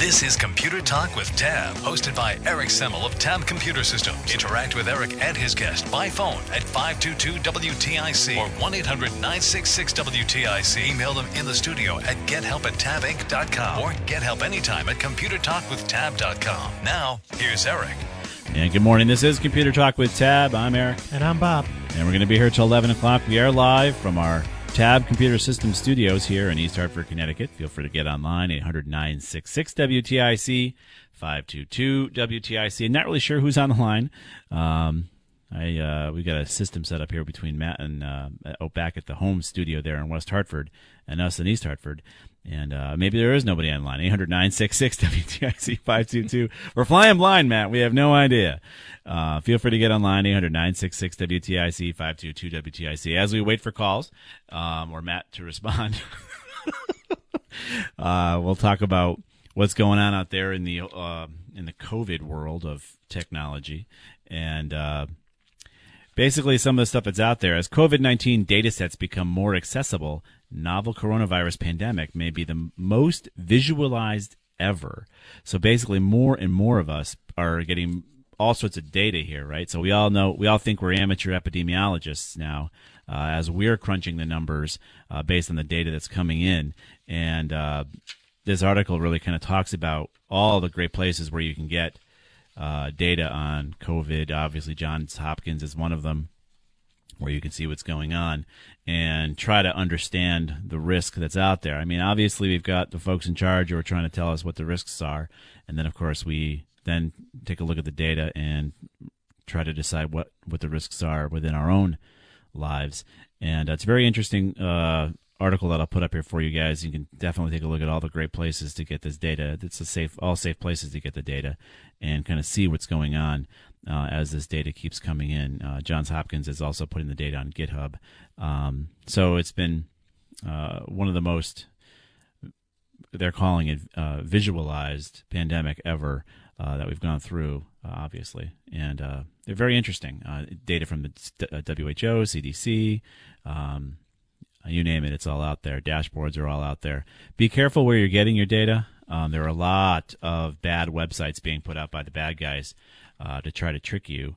This is Computer Talk with Tab, hosted by Eric Semmel of Tab Computer Systems. Interact with Eric and his guest by phone at 522-WTIC or 1-800-966-WTIC. Email them in the studio at gethelp at tabinc.com or get help anytime at computertalkwithtab.com. Now, here's Eric. And good morning. This is Computer Talk with Tab. I'm Eric. And I'm Bob. And we're going to be here till 11 o'clock. We are live from our Tab Computer System Studios here in East Hartford, Connecticut. Feel free to get online, 800 966 WTIC, 522 WTIC. I'm not really sure who's on the line. Um, I uh, we got a system set up here between Matt and uh, back at the home studio there in West Hartford and us in East Hartford. And uh, maybe there is nobody online. 800 966 WTIC 522. We're flying blind, Matt. We have no idea. Uh, feel free to get online, 800 966 WTIC 522 WTIC. As we wait for calls um, or Matt to respond, uh, we'll talk about what's going on out there in the uh, in the COVID world of technology and uh, basically some of the stuff that's out there. As COVID 19 data sets become more accessible, novel coronavirus pandemic may be the most visualized ever. So basically, more and more of us are getting all sorts of data here, right? So we all know, we all think we're amateur epidemiologists now, uh, as we're crunching the numbers uh, based on the data that's coming in. And uh, this article really kind of talks about all the great places where you can get uh, data on COVID. Obviously, Johns Hopkins is one of them where you can see what's going on and try to understand the risk that's out there. I mean, obviously, we've got the folks in charge who are trying to tell us what the risks are. And then, of course, we then take a look at the data and try to decide what, what the risks are within our own lives. And uh, it's a very interesting uh, article that I'll put up here for you guys. You can definitely take a look at all the great places to get this data. It's a safe, all safe places to get the data and kind of see what's going on uh, as this data keeps coming in. Uh, Johns Hopkins is also putting the data on GitHub. Um, so it's been uh, one of the most, they're calling it uh, visualized pandemic ever uh, that we've gone through, uh, obviously. And they're very interesting. Data from the WHO, CDC, um, you name it, it's all out there. Dashboards are all out there. Be careful where you're getting your data. Um, there are a lot of bad websites being put out by the bad guys uh, to try to trick you.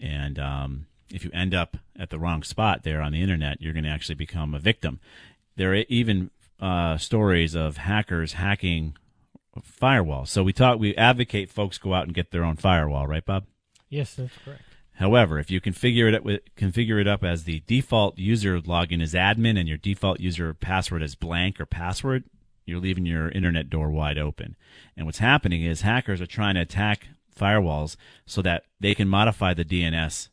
And um, if you end up at the wrong spot there on the internet, you're going to actually become a victim. There are even uh, stories of hackers hacking firewalls. So we talk, we advocate folks go out and get their own firewall, right, Bob? Yes, that's correct. However, if you configure it with, configure it up as the default user login is admin and your default user password is blank or password, you're leaving your internet door wide open. And what's happening is hackers are trying to attack firewalls so that they can modify the DNS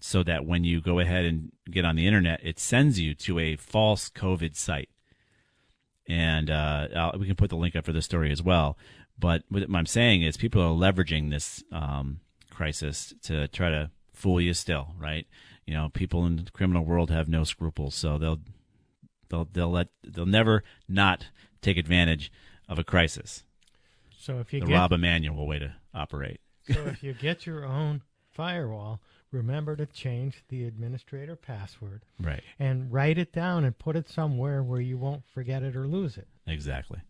so that when you go ahead and get on the internet, it sends you to a false COVID site and uh, we can put the link up for the story as well. But what I'm saying is, people are leveraging this um, crisis to try to fool you. Still, right? You know, people in the criminal world have no scruples, so they'll they'll they'll let they'll never not take advantage of a crisis. So if you the get, Rahm Emanuel way to operate. so if you get your own firewall, remember to change the administrator password. Right. And write it down and put it somewhere where you won't forget it or lose it. Exactly.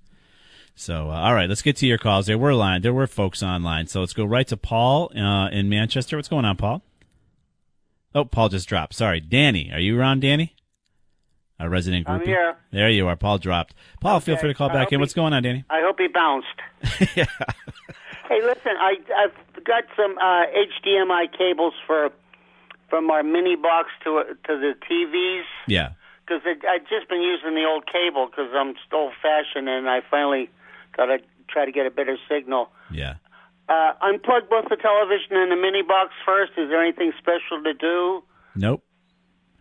So, uh, all right, let's get to your calls. There were line, there were folks online. So let's go right to Paul uh, in Manchester. What's going on, Paul? Oh, Paul just dropped. Sorry, Danny. Are you around, Danny? Our resident I'm here. There you are. Paul dropped. Paul, feel free to call I back hope in. he- What's going on, Danny? I hope he bounced. Hey, listen, I I've got some uh, HDMI cables for from our mini box to to the TVs Yeah. because I've just been using the old cable because I'm old fashioned and I finally got to try to get a better signal. Yeah. Uh, unplug both the television and the mini box first. Is there anything special to do? Nope.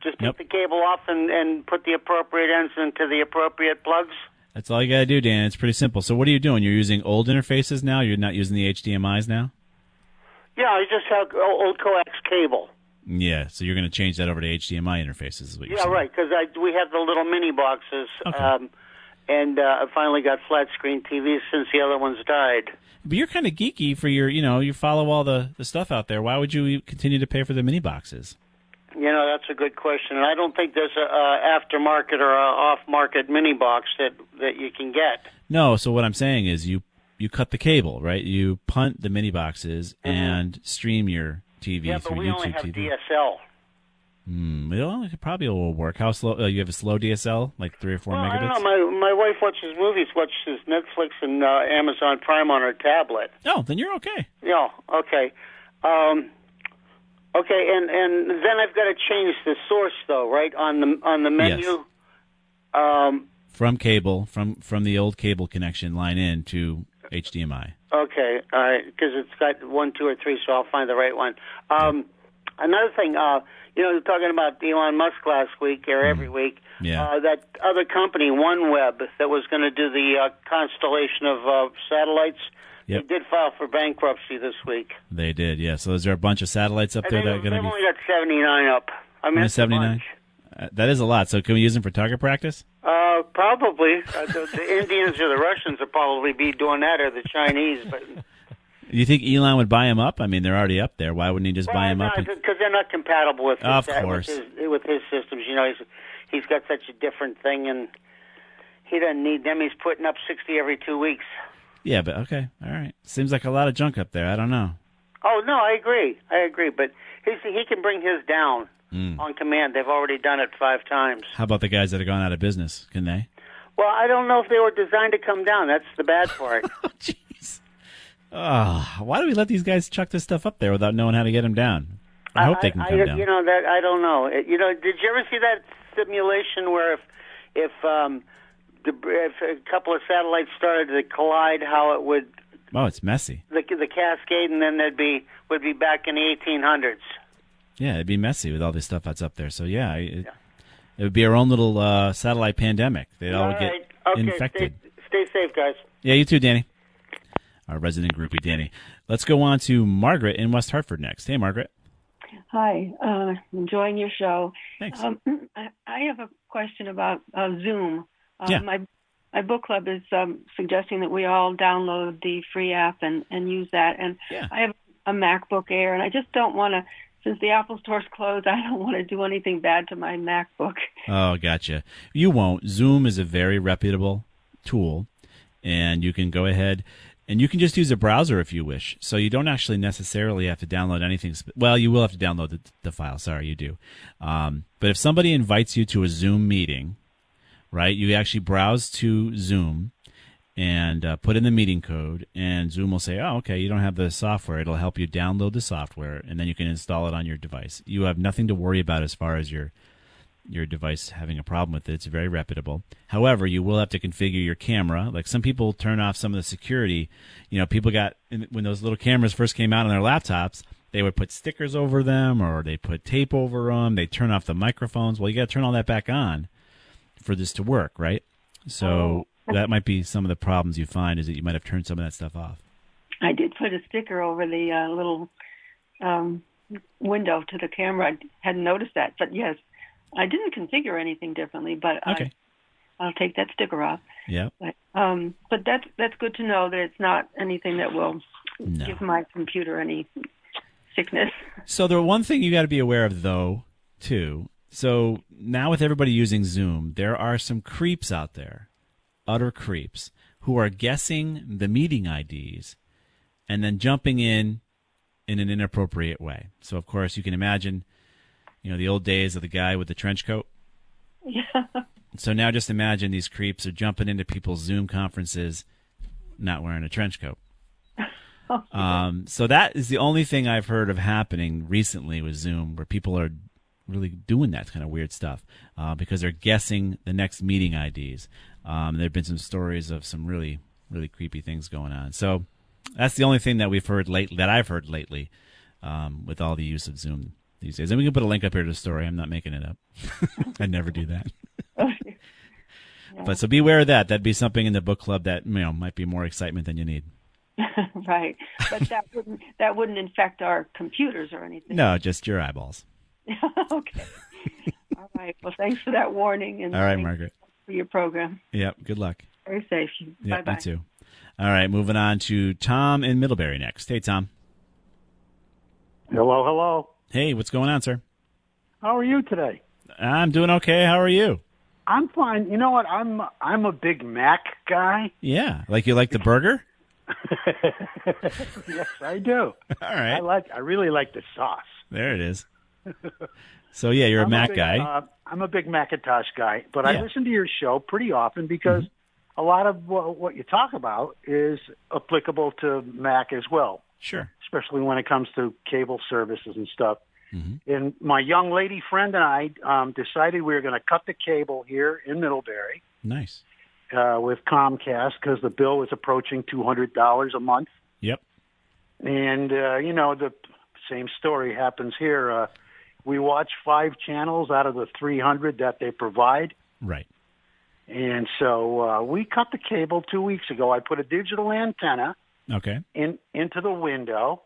Just take Nope. the cable off and, and put the appropriate ends into the appropriate plugs. That's all you got to do, Dan. It's pretty simple. So, what are you doing? You're using old interfaces now? You're not using the HDMI's now? Yeah, I just have old coax cable. Yeah. So, you're going to change that over to HDMI interfaces, is what you're Yeah, saying. right. Because we have the little mini boxes, um, and uh, I finally got flat screen TVs since the other ones died. But you're kind of geeky for your, you know, you follow all the, the stuff out there. Why would you continue to pay for the mini boxes? You know, that's a good question, and I don't think there's a uh, aftermarket or a off-market mini box that that you can get. No. So, what I'm saying is you you cut the cable, right? You punt the mini boxes and stream your TV Mm-hmm. yeah, but through we YouTube only have TV. DSL. Hmm. Well, it probably will work. How slow? Uh, you have a slow DSL, like three or four Well, I megabits? don't know. My my wife watches movies, watches Netflix and uh, Amazon Prime on her tablet. Oh, then you're okay. Yeah. Okay. Um, okay, and and then I've got to change the source though, right on the on the menu. Um, From cable, from from the old cable connection line in to HDMI. Okay, all right, because it's got one, two, or three, so I'll find the right one. Um, another thing, uh, you know, talking about Elon Musk last week or every week. Yeah. Uh, that other company, OneWeb, that was going to do the uh, constellation of uh, satellites, Yep. they did file for bankruptcy this week. They did, yeah. So is there a bunch of satellites up there that are going to be only got 79 up. I mean, only it's a 79? bunch. Uh, that is a lot. So can we use them for target practice? Uh, probably. Uh, the, the Indians or the Russians will probably be doing that, or the Chinese, but Do you think Elon would buy them up? I mean, they're already up there. Why wouldn't he just buy them up? and- because they're not compatible with his, Of uh, course. with his, with his systems. You know, he's he's got such a different thing, and he doesn't need them. He's putting up sixty every two weeks. Yeah, but okay, all right. Seems like a lot of junk up there. I don't know. Oh no, I agree, I agree. But he's, he can bring his down Mm. on command. They've already done it five times. How about the guys that have gone out of business? Can they? Well, I don't know if they were designed to come down. That's the bad part. Jeez. Oh, why do we let these guys chuck this stuff up there without knowing how to get them down? I, hope they can I, come I, down. You know that I don't know. It- You know, did you ever see that simulation where if if um, if a couple of satellites started to collide, how it would oh, it's messy. the the cascade, and then they'd be would be back in the 1800s. Yeah, it'd be messy with all this stuff that's up there. So yeah, it, it would be our own little uh, satellite pandemic. They'd all, All get right. Okay, infected. Stay, stay safe, guys. Yeah, you too, Danny. Our resident groupie, Danny. Let's go on to Margaret in West Hartford next. Hey, Margaret. Hi, uh, enjoying your show. Thanks. Um, I, I have a question about uh, Zoom. Uh, Yeah. My my book club is um, suggesting that we all download the free app and, and use that. And I have a MacBook Air, and I just don't want to. Since the Apple Store's closed, I don't want to do anything bad to my MacBook. Oh, gotcha. You won't. Zoom is a very reputable tool, and you can go ahead and you can just use a browser if you wish. So you don't actually necessarily have to download anything. Sp- well, you will have to download the, the file. Sorry, you do. Um, but if somebody invites you to a Zoom meeting, right, you actually browse to Zoom and uh, put in the meeting code, and Zoom will say, "Oh, okay, you don't have the software. It'll help you download the software, and then you can install it on your device. You have nothing to worry about as far as your your device having a problem with it. It's very reputable. However, you will have to configure your camera. Like some people turn off some of the security. You know, people got when those little cameras first came out on their laptops, they would put stickers over them or they put tape over them. They turn off the microphones. Well, you got to turn all that back on for this to work, right? So that might be some of the problems you find is that you might have turned some of that stuff off. I did put a sticker over the uh, little um, window to the camera. I hadn't noticed that, but yes, I didn't configure anything differently. But Okay. I, I'll take that sticker off. Yeah. But, um, but that's that's good to know that it's not anything that will No. give my computer any sickness. So the one thing you got to be aware of, though, too. So now with everybody using Zoom, there are some creeps out there, utter creeps, who are guessing the meeting IDs and then jumping in in an inappropriate way. So of course you can imagine, you know, the old days of the guy with the trench coat. Yeah. So now just imagine these creeps are jumping into people's Zoom conferences, not wearing a trench coat. Um, so that is the only thing I've heard of happening recently with Zoom, where people are really doing that kind of weird stuff uh, because they're guessing the next meeting IDs. Um, there have been some stories of some really, really creepy things going on. So that's the only thing that we've heard late that I've heard lately um, with all the use of Zoom these days. And we can put a link up here to the story. I'm not making it up. I never do that. Yeah. But so beware of that. That'd be something in the book club that you know might be more excitement than you need. right, but that wouldn't that wouldn't infect our computers or anything. No, just your eyeballs. okay. All right. Well, thanks for that warning. And All right, Margaret. For your program. Yep. Good luck. Very safe. Yeah, Bye bye. me too. All right, moving on to Tom in Middlebury next. Hey, Tom. Hello, hello. Hey, what's going on, sir? How are you today? I'm doing okay. How are you? I'm fine. You know what? I'm I'm a big Mac guy. Yeah, like you like the burger? yes, I do. All right. I like. I really like the sauce. There it is. So yeah, you're a I'm Mac big, guy. Uh, I'm a big Macintosh guy, but Yeah. Mm-hmm. I listen to your show pretty often because a lot of what, what you talk about is applicable to Mac as well. Sure. Especially when it comes to cable services and stuff. Mm-hmm. And my young lady friend and I um, decided we were going to cut the cable here in Middlebury Nice. uh, with Comcast because the bill was approaching two hundred dollars a month. Yep. And uh, you know the same story happens here. Uh, we watch five channels out of the three hundred that they provide, Right. and so uh, we cut the cable two weeks ago. I put a digital antenna Okay. in into the window,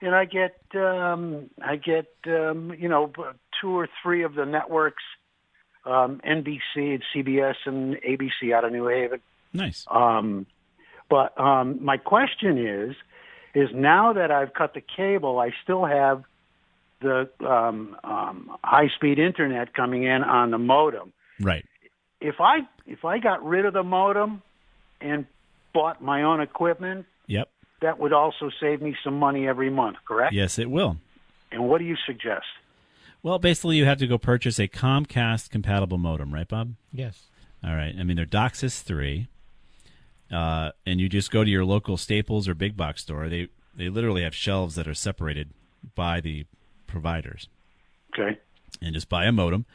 and I get um, I get um, you know two or three of the networks, um, NBC and CBS and ABC out of New Haven. Nice. Um, but um, my question is, is now that I've cut the cable, I still have the um, um, high-speed internet coming in on the modem. Right. If I if I got rid of the modem and bought my own equipment, Yep. that would also save me some money every month, correct? Yes, it will. And what do you suggest? Well, basically, you have to go purchase a Comcast compatible modem, right, Bob? Yes. All right. I mean, they're DOCSIS three, uh, and you just go to your local Staples or big box store. They they literally have shelves that are separated by the providers. Okay. And just buy a modem,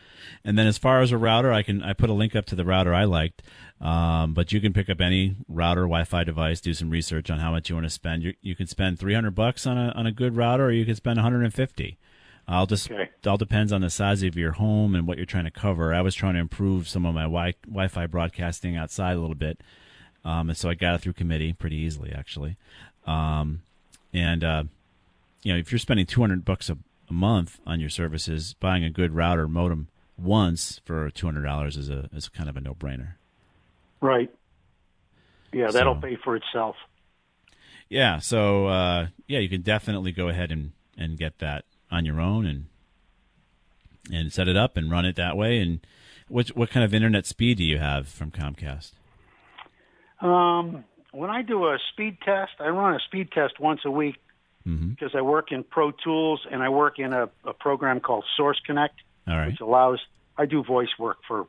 and then as far as a router, I can I put a link up to the router I liked, um, but you can pick up any router, Wi-Fi device, do some research on how much you want to spend. You, you can spend three hundred bucks on a on a good router, or you can spend one hundred and fifty. I'll just Okay. it all depends on the size of your home and what you're trying to cover. I was trying to improve some of my wi- Wi-Fi broadcasting outside a little bit, um, and so I got it through committee pretty easily, actually. Um, and uh, you know, if you're spending 200 bucks a, a month on your services, buying a good router modem once for $200 is a is kind of a no-brainer. Right. Yeah, that'll So- pay for itself. Yeah, so uh, yeah, you can definitely go ahead and, and get that on your own and and set it up and run it that way. And what what kind of internet speed do you have from Comcast? Um, when I do a speed test, I run a speed test once a week Mm-hmm. because I work in Pro Tools and I work in a, a program called Source Connect, All right. which allows I do voice work for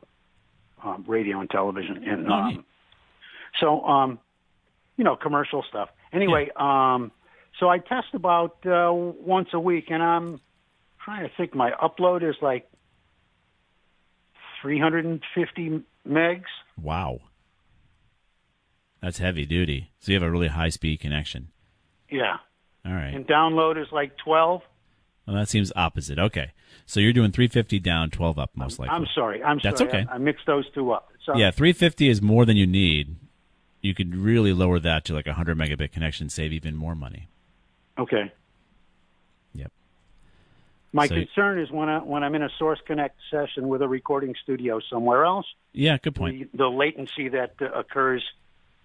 um, radio and television, and um, so um, you know commercial stuff. Anyway, um, so I test about uh, once a week, and I'm trying to think. My upload is like 350 megs. Wow, that's heavy duty. So you have a really high speed connection. Yeah, All right. and download is like 12. Well, that seems opposite. Okay, so you're doing 350 down, 12 up, most likely. I'm sorry. I'm That's sorry. okay. I, I mixed those two up. So, Yeah, 350 is more than you need. You could really lower that to like a 100 megabit connection, save even more money. Okay. Yep. My So- concern is when I when I'm in a Source Connect session with a recording studio somewhere else, Yeah, good point. the, the latency that uh, occurs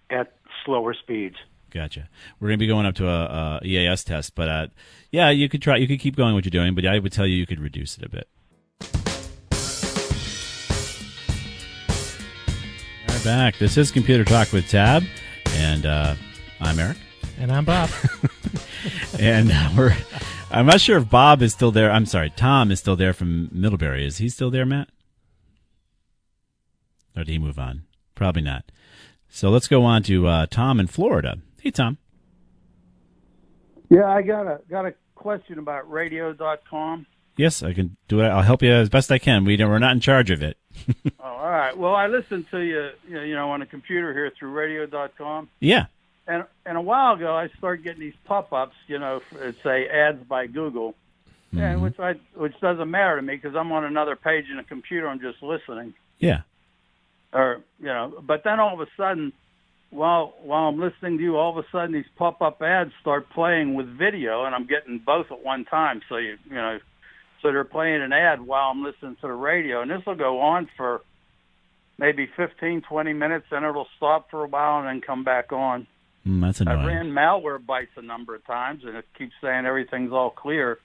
at slower speeds. Gotcha. We're going to be going up to a, a EAS test, but uh, yeah, you could try. You could keep going what you're doing, but I would tell you you could reduce it a bit. All right, back. This is Computer Talk with Tab, and uh, I'm Eric, And I'm Bob. and uh, we're. I'm not sure if Bob is still there. I'm sorry, Tom is still there from Middlebury. Is he still there, Matt? Or did he move on? Probably not. So let's go on to uh, Tom in Florida. Hey, Tom. Yeah, I got a got a question about radio.com. Yes, I can do it. I'll help you as best I can. We don't, we're not in charge of it. oh, all right. Well, I listened to you, you know, on a computer here through radio.com. Yeah. And and a while ago, I started getting these pop-ups, you know, that say ads by Google, Mm-hmm. and which I which doesn't matter to me because I'm on another page in a computer. I'm just listening. Yeah. Or you know, but then all of a sudden, while while I'm listening to you, all of a sudden these pop-up ads start playing with video, and I'm getting both at one time. So you you know, so they're playing an ad while I'm listening to the radio, and this will go on for maybe 15, 20 minutes, and it'll stop for a while and then come back on. Mm, that's I've ran Malwarebytes a number of times, and it keeps saying everything's all clear.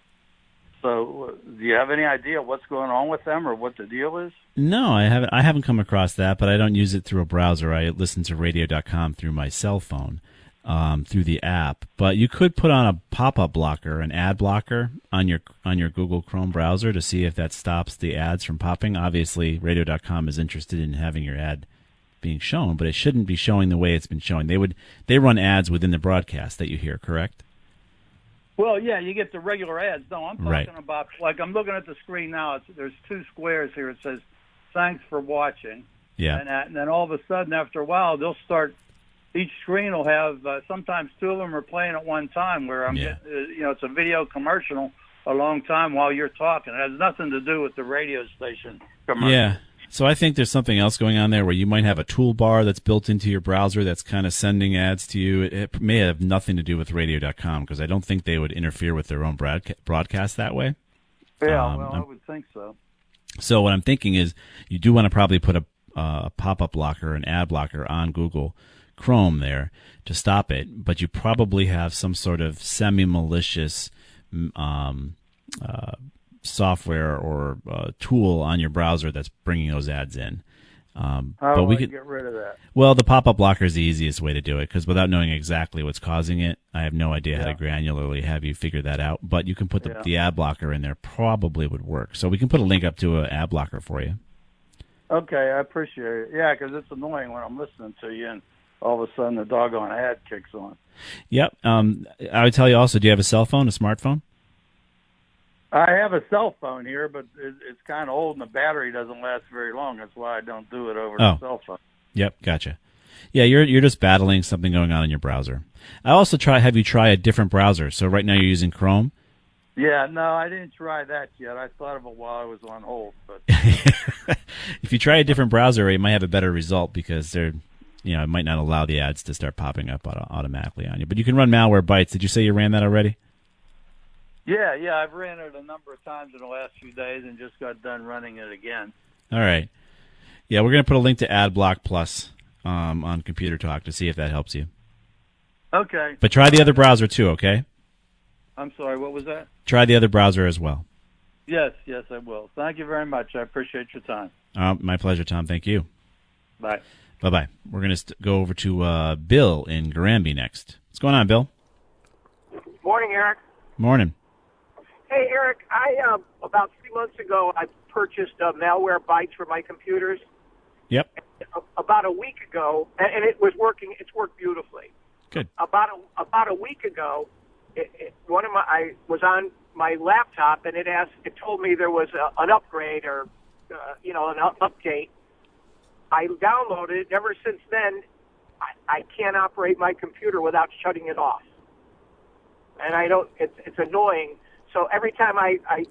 So, do you have any idea what's going on with them or what the deal is? No, I haven't. I haven't come across that, but I don't use it through a browser. I listen to radio.com through my cell phone, um, through the app. But you could put on a pop-up blocker, an ad blocker on your on your Google Chrome browser to see if that stops the ads from popping. Obviously, radio.com is interested in having your ad being shown, but it shouldn't be showing the way it's been showing. They would they run ads within the broadcast that you hear, correct? Well, yeah, you get the regular ads. No, I'm talking Right. about like I'm looking at the screen now. It's, there's two squares here. It says "Thanks for watching." Yeah. And, that, and then all of a sudden, after a while, they'll start. Each screen will have uh, sometimes two of them are playing at one time. Where I'm, Yeah. getting, uh, you know, it's a video commercial a long time while you're talking. It has nothing to do with the radio station commercial. Yeah. So I think there's something else going on there where you might have a toolbar that's built into your browser that's kind of sending ads to you. It, it may have nothing to do with radio.com because I don't think they would interfere with their own broadca- broadcast that way. Yeah, Um, well, I I'm- would think so. So what I'm thinking is you do want to probably put a, uh, pop-up blocker, an ad blocker on Google Chrome there to stop it, but you probably have some sort of semi-malicious um, uh, software or uh, tool on your browser that's bringing those ads in. Um, How but do we could get rid of that? well, the pop-up blocker is the easiest way to do it because without knowing exactly what's causing it, I have no idea how to granularly have you figure that out. But you can put the, Yeah. the ad blocker in there; probably would work. So we can put a link up to an ad blocker for you. Okay, I appreciate it. Yeah, because it's annoying when I'm listening to you and all of a sudden the doggone ad kicks on. Yep. Um, I would tell you also. Do you have a cell phone, a smartphone? I have a cell phone here, but it, it's kind of old and the battery doesn't last very long. That's why I don't do it over Oh. the cell phone. Yep. Gotcha. Yeah, you're you're just battling something going on in your browser. I also try have you try a different browser. So right now you're using Chrome. Yeah, no, I didn't try that yet. I thought of it while I was on hold, but If you try a different browser, it might have a better result because they're, you know, it might not allow the ads to start popping up auto- automatically on you. But you can run Malwarebytes. Did you say you ran that already? Yeah, yeah, I've ran it a number of times in the last few days and just got done running it again. All right. Yeah, we're gonna put a link to AdBlock Plus um, on Computer Talk to see if that helps you. Okay. But try the other browser too, okay? I'm sorry, what was that? Try the other browser as well. Yes, yes, I will. Thank you very much. I appreciate your time. Uh, my pleasure, Tom. Thank you. Bye. Bye bye. We're gonna st- go over to uh, Bill in Granby next. What's going on, Bill? Morning, Eric. Morning. Hey, Eric. I uh, about three months ago I purchased uh, Malwarebytes for my computers. Yep. About a week ago, and, it was working. It's worked beautifully. Good. About a, about a week ago, it, it, one of my I was on my laptop and it asked. It told me there was a, an upgrade or uh, you know an up- update. I downloaded it. Ever since then, I, I can't operate my computer without shutting it off. and I don't. It's it's annoying. So every time I, I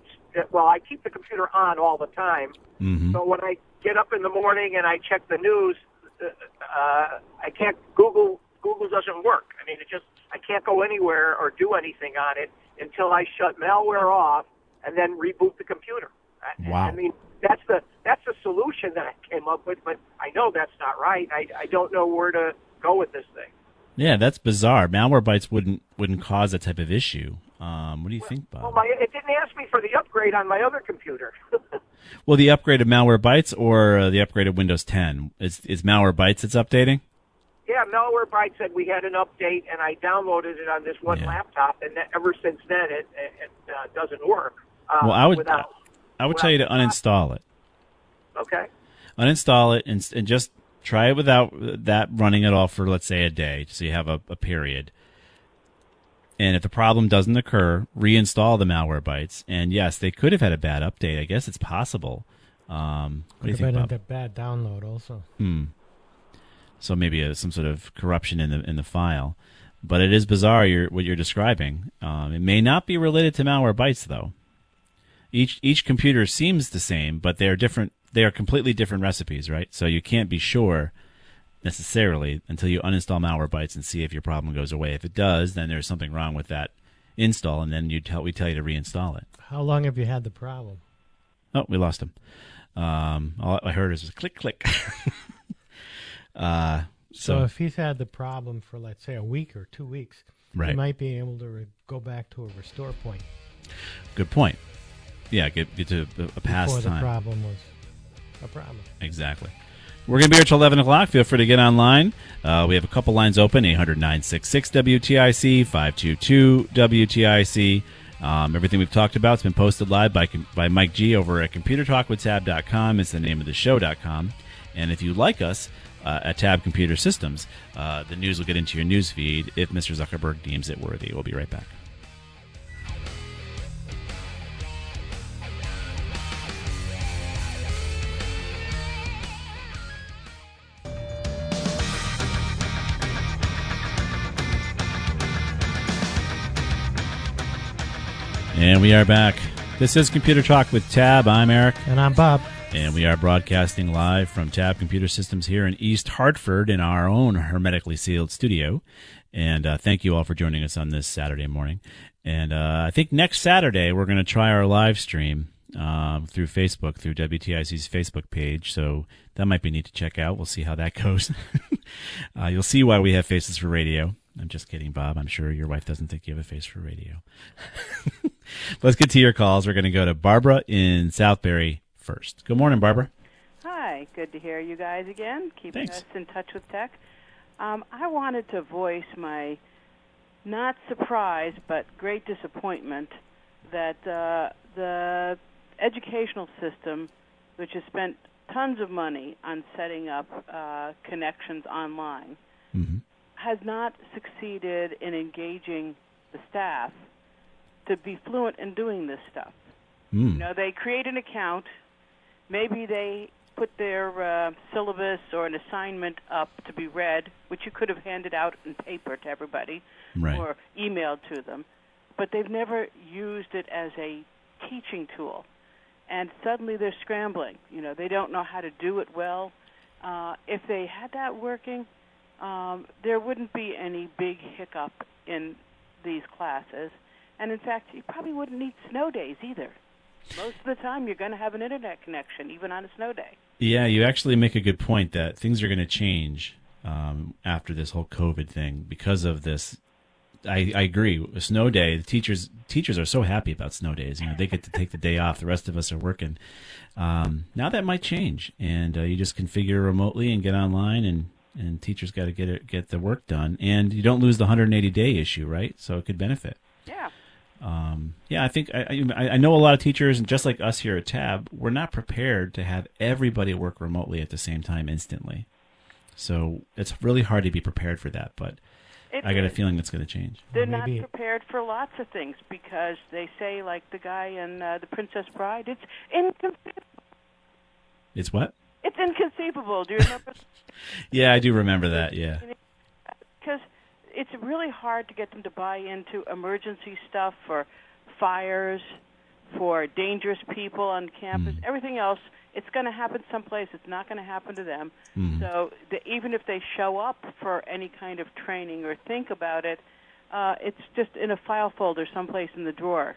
well, I keep the computer on all the time. Mm-hmm. So when I get up in the morning and I check the news, uh, uh, I can't Google. Google doesn't work. I mean, it just I can't go anywhere or do anything on it until I shut malware off and then reboot the computer. I- Wow. I mean, that's the that's the solution that I came up with, but I know that's not right. I I don't know where to go with this thing. Yeah, that's bizarre. Malwarebytes wouldn't wouldn't cause that type of issue. Um, what do you think, Bob? Well, my it didn't ask me for the upgrade on my other computer. Well, the upgraded Malwarebytes or uh, the of Windows 10? Is is Malwarebytes it's updating? Yeah, Malwarebytes said we had an update, and I downloaded it on this one laptop, and that, ever since then it, it, it uh, doesn't work. Uh, well, I would Without, I would tell you to uninstall it. okay. uninstall it and, and just try it without that running at all for let's say a day, so you have a, a period. And if the problem doesn't occur, reinstall the Malwarebytes. And yes, they could have had a bad update. I guess it's possible. Um, what do you think, Bob? a bad download also. Hmm. So maybe a, some sort of corruption in the in the file, but it is bizarre. You're, what you're describing. Um, it may not be related to Malwarebytes though. Each each computer seems the same, but they're different. They are completely different recipes, right? So you can't be sure necessarily until you uninstall Malwarebytes and see if your problem goes away. If it does, then there's something wrong with that install, and then you tell we tell you to reinstall it. How long have you had the problem? Oh, we lost him. Um, all I heard is click click. uh, So, so, if he's had the problem for let's say a week or two weeks, right. he might be able to re- go back to a restore point good point. Yeah, get get to a, a past before the time. problem was a problem. Exactly. We're going to be here till 11 o'clock. Feel free to get online. Uh, we have a couple lines open 800 966 WTIC, 522 WTIC. Um, everything we've talked about has been posted live by, by Mike G over at computertalkwithtab.com. It's the name of the show.com. And if you like us uh, at Tab Computer Systems, uh, the news will get into your news feed if Mr. Zuckerberg deems it worthy. We'll be right back. And we are back. This is Computer Talk with Tab. I'm Eric. And I'm Bob. And we are broadcasting live from Tab Computer Systems here in East Hartford in our own hermetically sealed studio. And uh, thank you all for joining us on this Saturday morning. And uh, I think next Saturday we're going to try our live stream um, through Facebook, through WTIC's Facebook page. So that might be neat to check out. We'll see how that goes. uh, you'll see why we have faces for radio. I'm just kidding, Bob. I'm sure your wife doesn't think you have a face for radio. Let's get to your calls. We're going to go to Barbara in Southbury first. Good morning, Barbara. Hi, good to hear you guys again, keeping Thanks. us in touch with tech. Um, I wanted to voice my not surprise but great disappointment that uh, the educational system, which has spent tons of money on setting up uh, connections online, has not succeeded in engaging the staff to be fluent in doing this stuff. Hmm. You know, they create an account. Maybe they put their uh, syllabus or an assignment up to be read, which you could have handed out in paper to everybody Right. or emailed to them, but they've never used it as a teaching tool. And suddenly they're scrambling. You know, they don't know how to do it well. Uh, if they had that working, um, there wouldn't be any big hiccup in these classes. And in fact, you probably wouldn't need snow days either. Most of the time, you're going to have an internet connection, even on a snow day. Yeah, you actually make a good point that things are going to change um, after this whole COVID thing because of this. I, I agree. With snow day, the teachers teachers are so happy about snow days. You know, they get to take the day off. The rest of us are working. Um, now that might change, and uh, you just configure remotely and get online, and and teachers got to get it get the work done, and you don't lose the 180 day issue, right? So it could benefit. Yeah. Um, yeah, I think I, I I know a lot of teachers, and just like us here at Tab, we're not prepared to have everybody work remotely at the same time instantly. So it's really hard to be prepared for that. But It I got a feeling it's going to change. They're not prepared for lots of things because they say, like the guy in uh, The Princess Bride, it's inconceivable. It's what? It's inconceivable. Do you remember? Yeah, I do remember that. Yeah. Because it's really hard to get them to buy into emergency stuff for fires, for dangerous people on campus. Everything else, it's going to happen someplace. It's not going to happen to them. Mm-hmm. So the, even if they show up for any kind of training or think about it, uh, it's just in a file folder someplace in the drawer.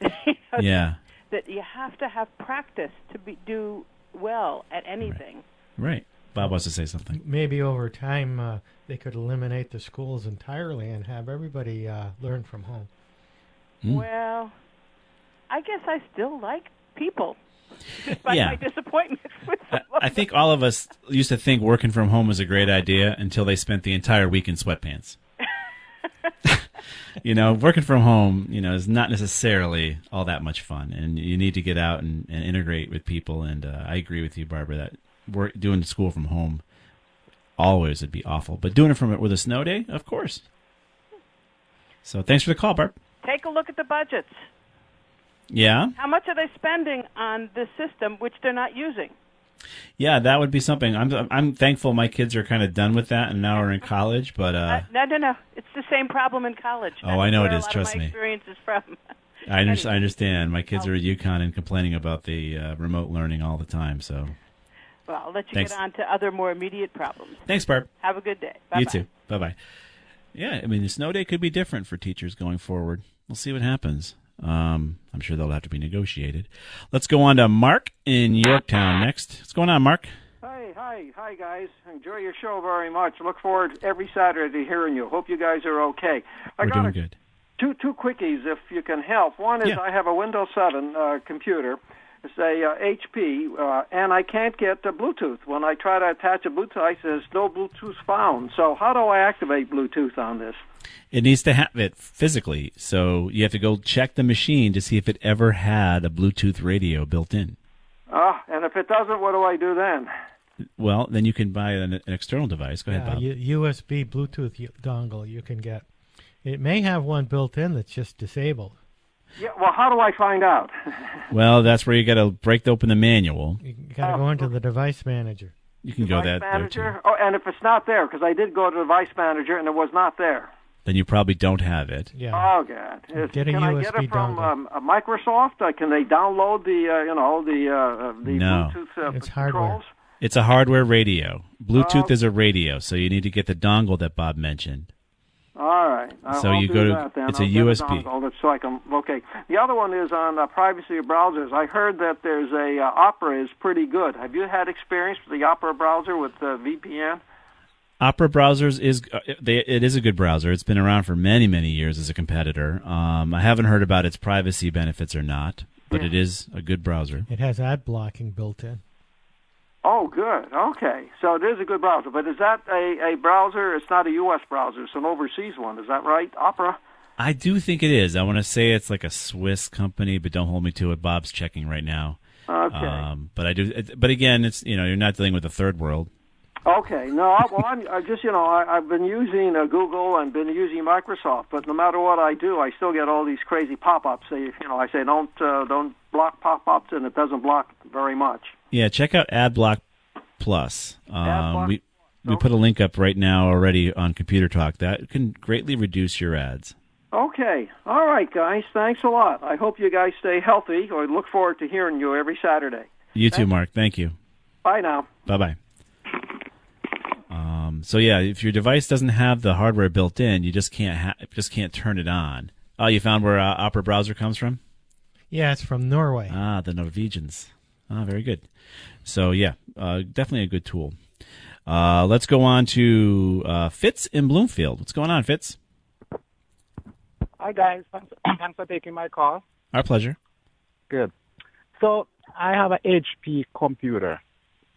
You know, Yeah. That you have to have practice to be, do well at anything. Right. Bob wants to say something. Maybe over time uh, they could eliminate the schools entirely and have everybody uh, learn from home. Hmm. Well, I guess I still like people, despite Yeah. my disappointment with I, I think all of us used to think working from home was a great idea until they spent the entire week in sweatpants. you know, working from home, you know, is not necessarily all that much fun, and you need to get out and, and integrate with people. And uh, I agree with you, Barbara, that work doing school from home always would be awful. But doing it from it with a snow day, of course. So thanks for the call, Barb. Take a look at the budgets. Yeah, How much are they spending on this system which they're not using? yeah, that would be something. I'm I'm thankful my kids are kind of done with that and now are in college. But uh, no, no, no. It's the same problem in college. Oh, I know That's it lot trust me. experience is from. I, under- I understand. My kids are at UConn and complaining about the uh, remote learning all the time. So Well, I'll let you Thanks. get on to other more immediate problems. thanks, Barb. Have a good day. You Bye-bye. too. Bye bye. Yeah, I mean, the snow day could be different for teachers going forward. We'll see what happens. Um, I'm sure they'll have to be negotiated. Let's go on to Mark in Yorktown next. What's going on, Mark? Hi, hi, hi, guys. Enjoy your show very much. Look forward every Saturday to hearing you. Hope you guys are okay. I We're got doing a, good. two two quickies if you can help. One is Yeah. I have a Windows 7 uh, computer. It's a uh, HP, uh, and I can't get uh, Bluetooth. When I try to attach a Bluetooth, I says no Bluetooth found. So how do I activate Bluetooth on this? It needs to have it physically, so you have to go check the machine to see if it ever had a Bluetooth radio built in. Ah, and if it doesn't, what do I do then? Well, then you can buy an, an external device. Go ahead, Yeah, Bob. U- USB Bluetooth dongle you can get. It may have one built in that's just disabled. Yeah, well, how do I find out? Well, that's where you got to break open the manual. You got to go into the device manager. You can go Device that there too. manager? Oh, and if it's not there, because I did go to the device manager and it was not there. Then you probably don't have it. Yeah. Oh God! Is- Get a can I get USB it from dongle. um, Microsoft? Uh, can they download the uh, you know the uh, uh, the No. Bluetooth uh, It's controls? hardware. It's a hardware radio. Bluetooth Oh. is a radio, so you need to get the dongle that Bob mentioned. All right. I'll, So you do go to- that it's I'll a USB. dongle that's so I can okay. The other one is on uh, privacy of browsers. I heard that there's a uh, Opera is pretty good. Have you had experience with the Opera browser with uh, VPN? Opera browsers is uh, they, it is a good browser. It's been around for many many years as a competitor. Um, I haven't heard about its privacy benefits or not, but it is a good browser. It has ad blocking built in. Oh, good. Okay, so it is a good browser. But is that a, a browser? It's not a U.S. browser. It's an overseas one. Is that right? Opera. I do think it is. I want to say it's like a Swiss company, but don't hold me to it. Bob's checking right now. Okay. Um, but I do. But again, it's you know you're not dealing with the third world. Okay. No, I, well, I'm I just you know I, I've been using uh, Google and been using Microsoft, but no matter what I do, I still get all these crazy pop-ups. They, you know, I say don't uh, don't block pop-ups, and it doesn't block very much. Yeah, check out AdBlock Plus. Um, AdBlock we we put a link up right now already on Computer Talk that can greatly reduce your ads. Okay. All right, guys. Thanks a lot. I hope you guys stay healthy. I look forward to hearing you every Saturday. You too, Mark. Thank you. Bye now. Bye bye. Um, so yeah, if your device doesn't have the hardware built in, you just can't ha- just can't turn it on. Oh, you found where uh, Opera browser comes from? Yeah, it's from Norway. Ah, the Norwegians. Ah, very good. So yeah, uh, definitely a good tool. Uh, let's go on to uh, Fitz in Bloomfield. What's going on, Fitz? Hi guys, thanks, thanks for taking my call. Our pleasure. Good. So I have a HP computer,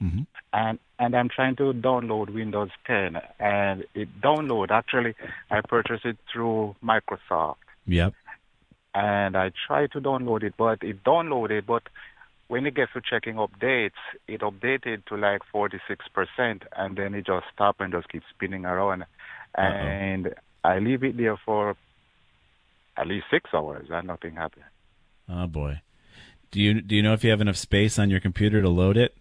Mm-hmm. and and I'm trying to download Windows 10, and it download. Actually, I purchased it through Microsoft, Yep. and I tried to download it, but it downloaded. But when it gets to checking updates, it updated to like 46%, and then it just stopped and just keeps spinning around, uh-huh. and I leave it there for at least six hours, and nothing happened. Oh boy. Do you do you know if you have enough space on your computer to load it?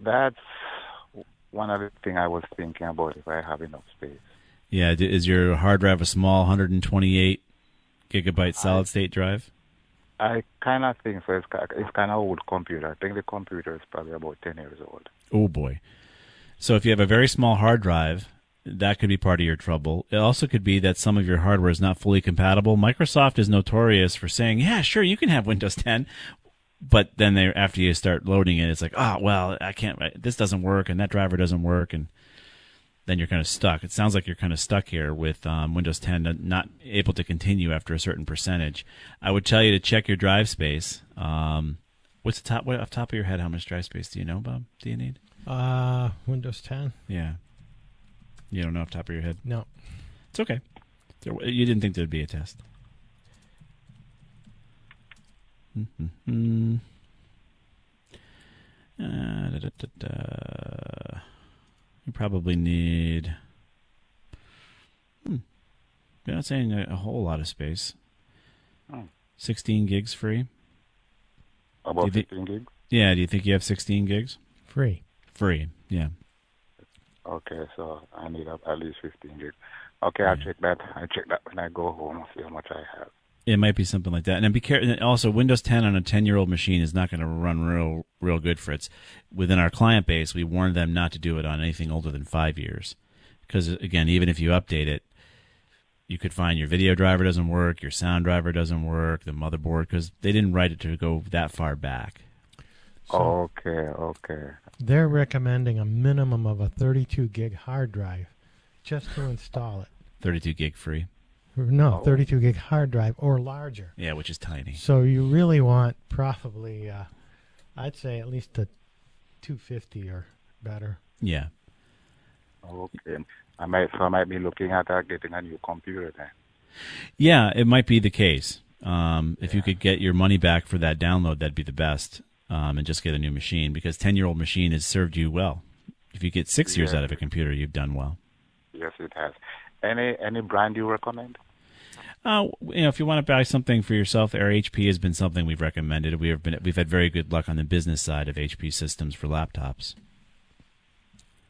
That's one other thing I was thinking about if I have enough space. Yeah. Is your hard drive a small 128 gigabyte solid state drive? I kind of think so. It's, it's kind of old computer. I think the computer is probably about 10 years old. Oh boy. So if you have a very small hard drive, that could be part of your trouble. It also could be that some of your hardware is not fully compatible. Microsoft is notorious for saying, "Yeah, sure, you can have Windows 10," but then they after you start loading it, it's like, "Oh, well, I can't. This doesn't work, and that driver doesn't work," and then you're kind of stuck. It sounds like you're kind of stuck here with um, Windows 10 not able to continue after a certain percentage. I would tell you to check your drive space. Um, what's the top? What off the top of your head? How much drive space do you know, Bob? Do you need? Uh, Windows 10. Yeah. You don't know off the top of your head? No. It's okay. There- You didn't think there'd be a test. Mm-hmm. Uh, da, da, da, da. You probably need. Hmm. You're not saying a, a whole lot of space. Oh. 16 gigs free. About Do you 15 gigs? Yeah, do you think you have 16 gigs? Free. Free, yeah. Okay, so I need at least 15 gigs. Okay, I'll check that. I'll check that when I go home, and see how much I have. It might be something like that. And be careful. Also, Windows 10 on a 10 year old machine is not going to run real, real good for it. Within our client base, we warn them not to do it on anything older than five years, because again, even if you update it, you could find your video driver doesn't work, your sound driver doesn't work, the motherboard, because they didn't write it to go that far back. okay, okay. They're recommending a minimum of a 32 gig hard drive just to install it. 32 gig free. No, 32 gig hard drive or larger. Yeah, which is tiny. So you really want probably, uh, I'd say at least a 250 or better. Yeah. Okay. I might, so I might be looking at uh, getting a new computer then. Yeah, it might be the case. Um, if you could get your money back for that download, that'd be the best. Um, and just get a new machine because ten year old machine has served you well. If you get six years Yeah. out of a computer, you've done well. Yes, it has. Any any brand you recommend? Uh, you know, if you want to buy something for yourself, our HP has been something we've recommended. We have been we've had very good luck on the business side of HP systems for laptops.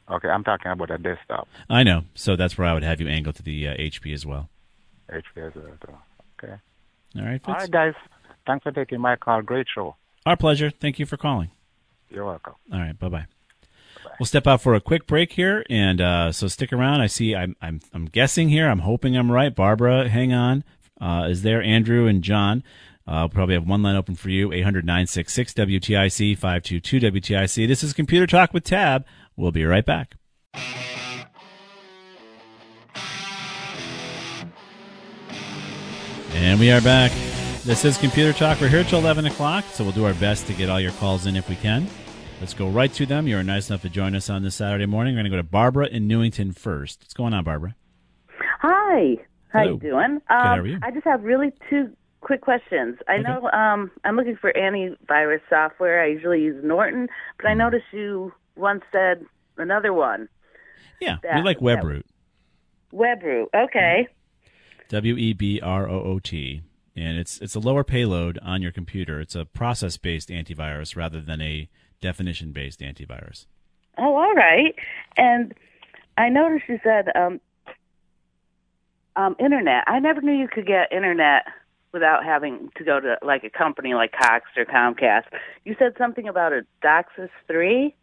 Okay, I'm talking about a desktop. I know, so that's where I would have you angle to the uh, HP as well. HP as well. Okay. All right, All Fitz? right, guys. Thanks for taking my call. Great show. Our pleasure. Thank you for calling. You're welcome. All right, bye bye. We'll step out for a quick break here, and uh, so stick around. I see. I'm I'm I'm guessing here. I'm hoping I'm right. Barbara, hang on. Uh, is there Andrew and John? Uh, we'll probably have one line open for you. 800 966 WTIC 522 WTIC. This is Computer Talk with Tab. We'll be right back. And we are back. This is Computer Talk. We're here till 11 o'clock, so we'll do our best to get all your calls in if we can. Let's go right to them. You're nice enough to join us on this Saturday morning. We're going to go to Barbara in Newington first. What's going on, Barbara? Hi. How Hello. you doing? Um, how are you? I just have really two quick questions. I know um, I'm looking for antivirus software. I usually use Norton, but I Mm-hmm. noticed you once said another one. Yeah, That- we like WebRoot. WebRoot. Okay. W E B R O O T. And it's it's a lower payload on your computer. It's a process based antivirus rather than a definition based antivirus. Oh, all right. And I noticed you said um, um, internet. I never knew you could get internet without having to go to like a company like Cox or Comcast. You said something about a DOCSIS three.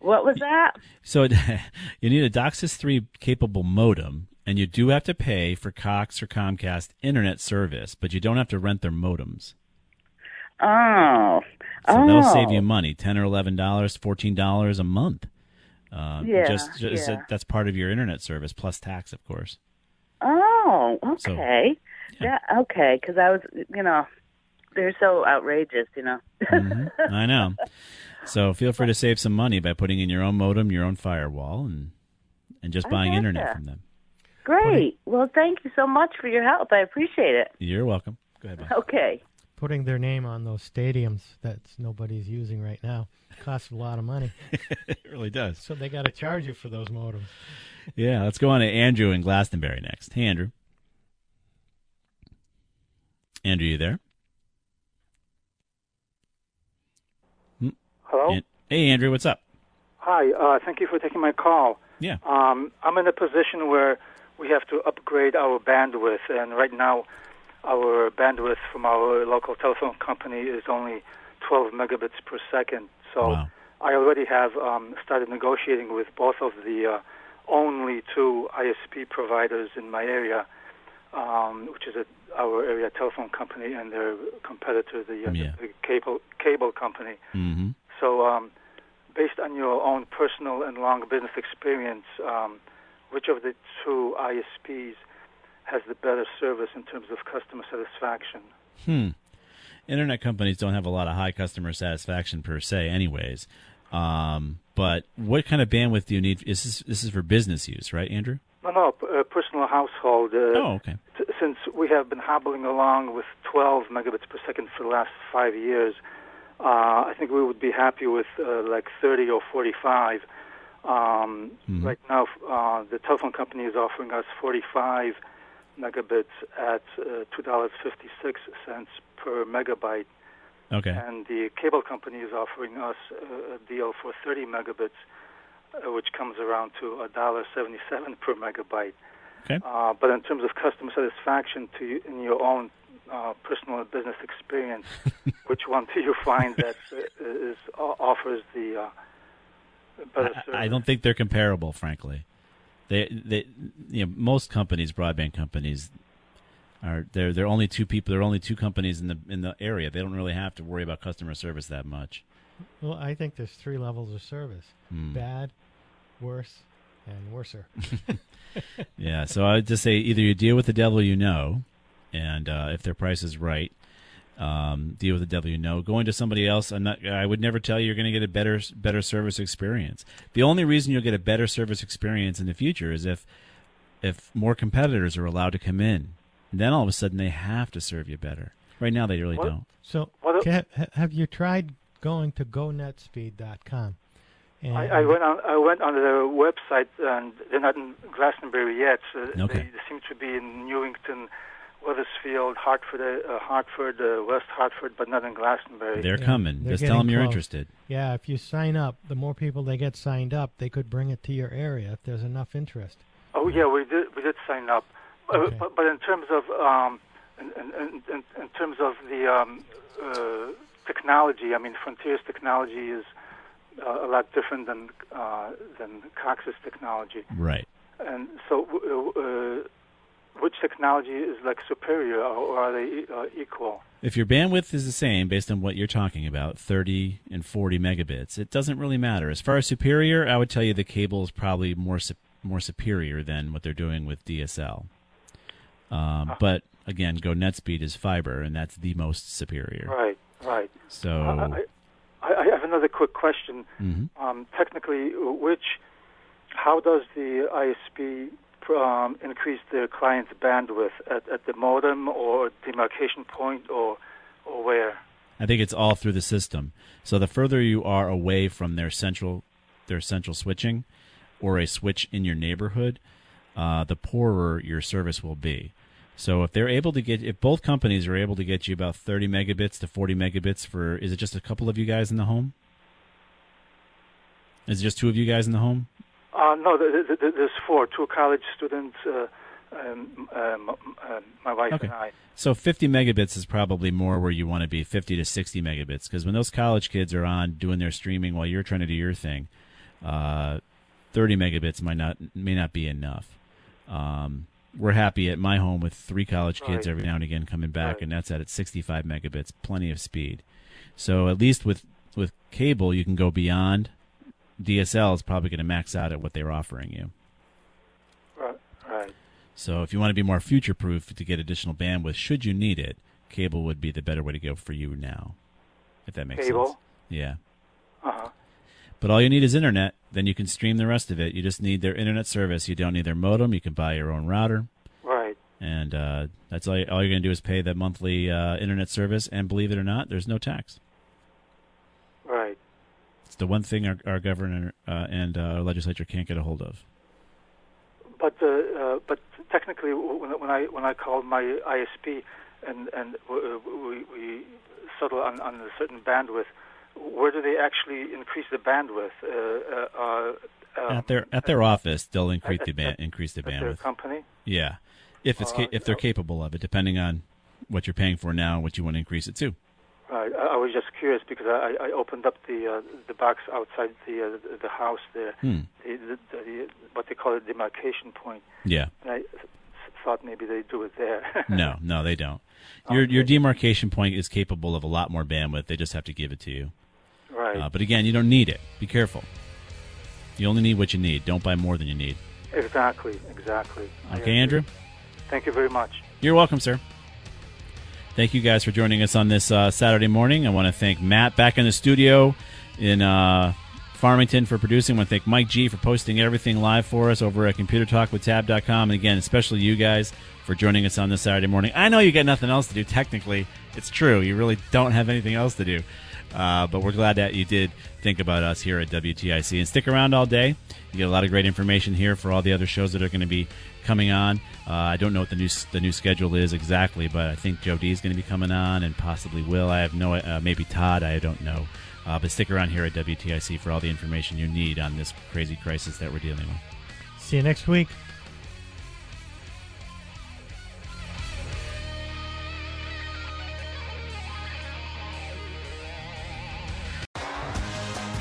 What was that? So you need a DOCSIS 3 capable modem, and you do have to pay for Cox or Comcast internet service, but you don't have to rent their modems. Oh, So oh, that'll save you money ten or eleven dollars, fourteen dollars a month. Uh, Yeah, just, just yeah. that's part of your internet service plus tax, of course. Oh, So- okay. That okay, because I was, you know, they're so outrageous, you know. Mhm. I know. So feel free to save some money by putting in your own modem, your own firewall, and and just buying internet from them. Great. Well, thank you so much for your help. I appreciate it. You're welcome. Go ahead. Bob. Okay. Putting their name on those stadiums that nobody's using right now costs a lot of money. it really does. So they got to charge you for those modems. Yeah, let's go on to Andrew in Glastonbury next. Hey, Andrew. Andrew, you there? Hmm. Hello? An- hey, Andrew, what's up? Hi, uh, thank you for taking my call. Yeah. Um, I'm in a position where we have to upgrade our bandwidth, and right now our bandwidth from our local telephone company is only 12 megabits per second. So I already have um, started negotiating with both of the uh, only two ISP providers in my area, um, which is a, our area telephone company and their competitor, the, uh, Yeah. the cable cable company. Mm-hmm. So, um, based on your own personal and long business experience, um, which of the two ISPs has the better service in terms of customer satisfaction? Hmm. Internet companies don't have a lot of high customer satisfaction per se, anyways. Um, but what kind of bandwidth do you need? Is this this is for business use, right, Andrew? No, no, uh, personal household. Uh, Oh, okay. t- since we have been hobbling along with 12 megabits per second for the last five years, uh, I think we would be happy with uh, like 30 or 45. Um, Mhm. Right now, uh, the telephone company is offering us 45 megabits at uh, $2.56 per megabyte. Okay. And the cable company is offering us a deal for 30 megabits, uh, which comes around to $1.77 per megabyte. Okay. Uh, but in terms of customer satisfaction to you, in your own uh, personal and business experience, which one do you find that uh, uh, offers the uh, better service? I, I don't think they're comparable, frankly. They, they, you know, most companies, broadband companies, are there. There are only two people. There are only two companies in the in the area. They don't really have to worry about customer service that much. Well, I think there's three levels of service: Hmm. bad, worse, and worser. yeah, so I would just say either you deal with the devil you know, and uh, if their price is right, um, deal with the devil you know. Going to somebody else, I'm not, I would never tell you you're going to get a better better service experience. The only reason you'll get a better service experience in the future is if if more competitors are allowed to come in. Then all of a sudden they have to serve you better. Right now they really What- don't. So, What a- have you tried going to gonetspeed.com? And I, I went on. I went on their website, and they're not in Glastonbury yet. So Okay. They seem to be in Newington, Wethersfield, Hartford, uh, Hartford, uh, West Hartford, but not in Glastonbury. They're coming. They're Just tell them getting you're close. interested. Yeah, if you sign up, the more people they get signed up, they could bring it to your area if there's enough interest. Oh yeah, we did. We did sign up, uh, but, but in terms of um, in, in, in, in terms of the um, uh, technology, I mean, Frontier's technology is uh, a lot different than uh, than Cox's technology. Right. And so, uh, uh, which technology is like superior, or, are they uh, equal? If your bandwidth is the same based on what you're talking about, 30 and 40 megabits, it doesn't really matter. As far as superior, I would tell you the cable is probably more su- more superior than what they're doing with DSL. Um, But again, Go NetSpeed is fiber, and that's the most superior. Right, right. So I, I, I have another quick question. Mhm. Um, technically, which, how does the ISP um, increase the client's bandwidth at, at the modem or demarcation point or or where? I think it's all through the system. So the further you are away from their central their central switching or a switch in your neighborhood, uh, the poorer your service will be. So if they're able to get if both companies are able to get you about 30 megabits to 40 megabits for is it just a couple of you guys in the home? Is it just two of you guys in the home? Uh, no, th- th- th- there's four, two college students, uh, um, um, um, my wife Okay. and I. So 50 megabits is probably more where you want to be, 50 to 60 megabits, because when those college kids are on doing their streaming while you're trying to do your thing, uh, 30 megabits might not may not be enough. Um, we're happy at my home with three college kids Right. every now and again coming back, and that's at at 65 megabits, plenty of speed. So at least with with cable, you can go beyond. DSL is probably going to max out at what they're offering you. Right, right. So if you want to be more future proof to get additional bandwidth, should you need it, cable would be the better way to go for you now. If that makes sense. Cable? sense. Yeah. Uh-huh. But all you need is internet. Then you can stream the rest of it. You just need their internet service. You don't need their modem. You can buy your own router. Right. And uh, that's all, all you're going to do is pay that monthly uh, internet service. And believe it or not, there's no tax. The one thing our, our governor uh, and uh, our legislature can't get a hold of. But uh, uh, but technically, when, when I when I called my ISP and and uh, we, we settle on, on a certain bandwidth, where do they actually increase the bandwidth? Uh, um, at their at their office, they'll increase at- the ban- at- increase the bandwidth. company? Yeah, if it's ca- if they're capable of it, depending on what you're paying for now and what you want to increase it to. I, I was just curious because I, I opened up the uh, the box outside the uh, the- house there, Hmm. the, the, the, what they call a demarcation point. Yeah. And I thought maybe they do it there. No, no, they don't. Your your demarcation point is capable of a lot more bandwidth. They just have to give it to you. Right. Uh, but again, you don't need it. Be careful. You only need what you need. Don't buy more than you need. exactly. Exactly. Okay. Andrew. Thank you very much. You're welcome, sir. Thank you guys for joining us on this uh, Saturday morning. I want to thank Matt back in the studio in uh, Farmington for producing. I want to thank Mike G for posting everything live for us over at ComputerTalkWithTab.com. And again, especially you guys for joining us on this Saturday morning. I know you got nothing else to do. Technically, it's true. You really don't have anything else to do. Uh, but we're glad that you did think about us here at WTIC and stick around all day. You get a lot of great information here for all the other shows that are going to be coming on. Uh, I don't know what the new the new schedule is exactly, but I think Joe D is going to be coming on and possibly Will. I have no, uh, maybe Todd. I don't know. Uh, but stick around here at WTIC for all the information you need on this crazy crisis that we're dealing with. See you next week.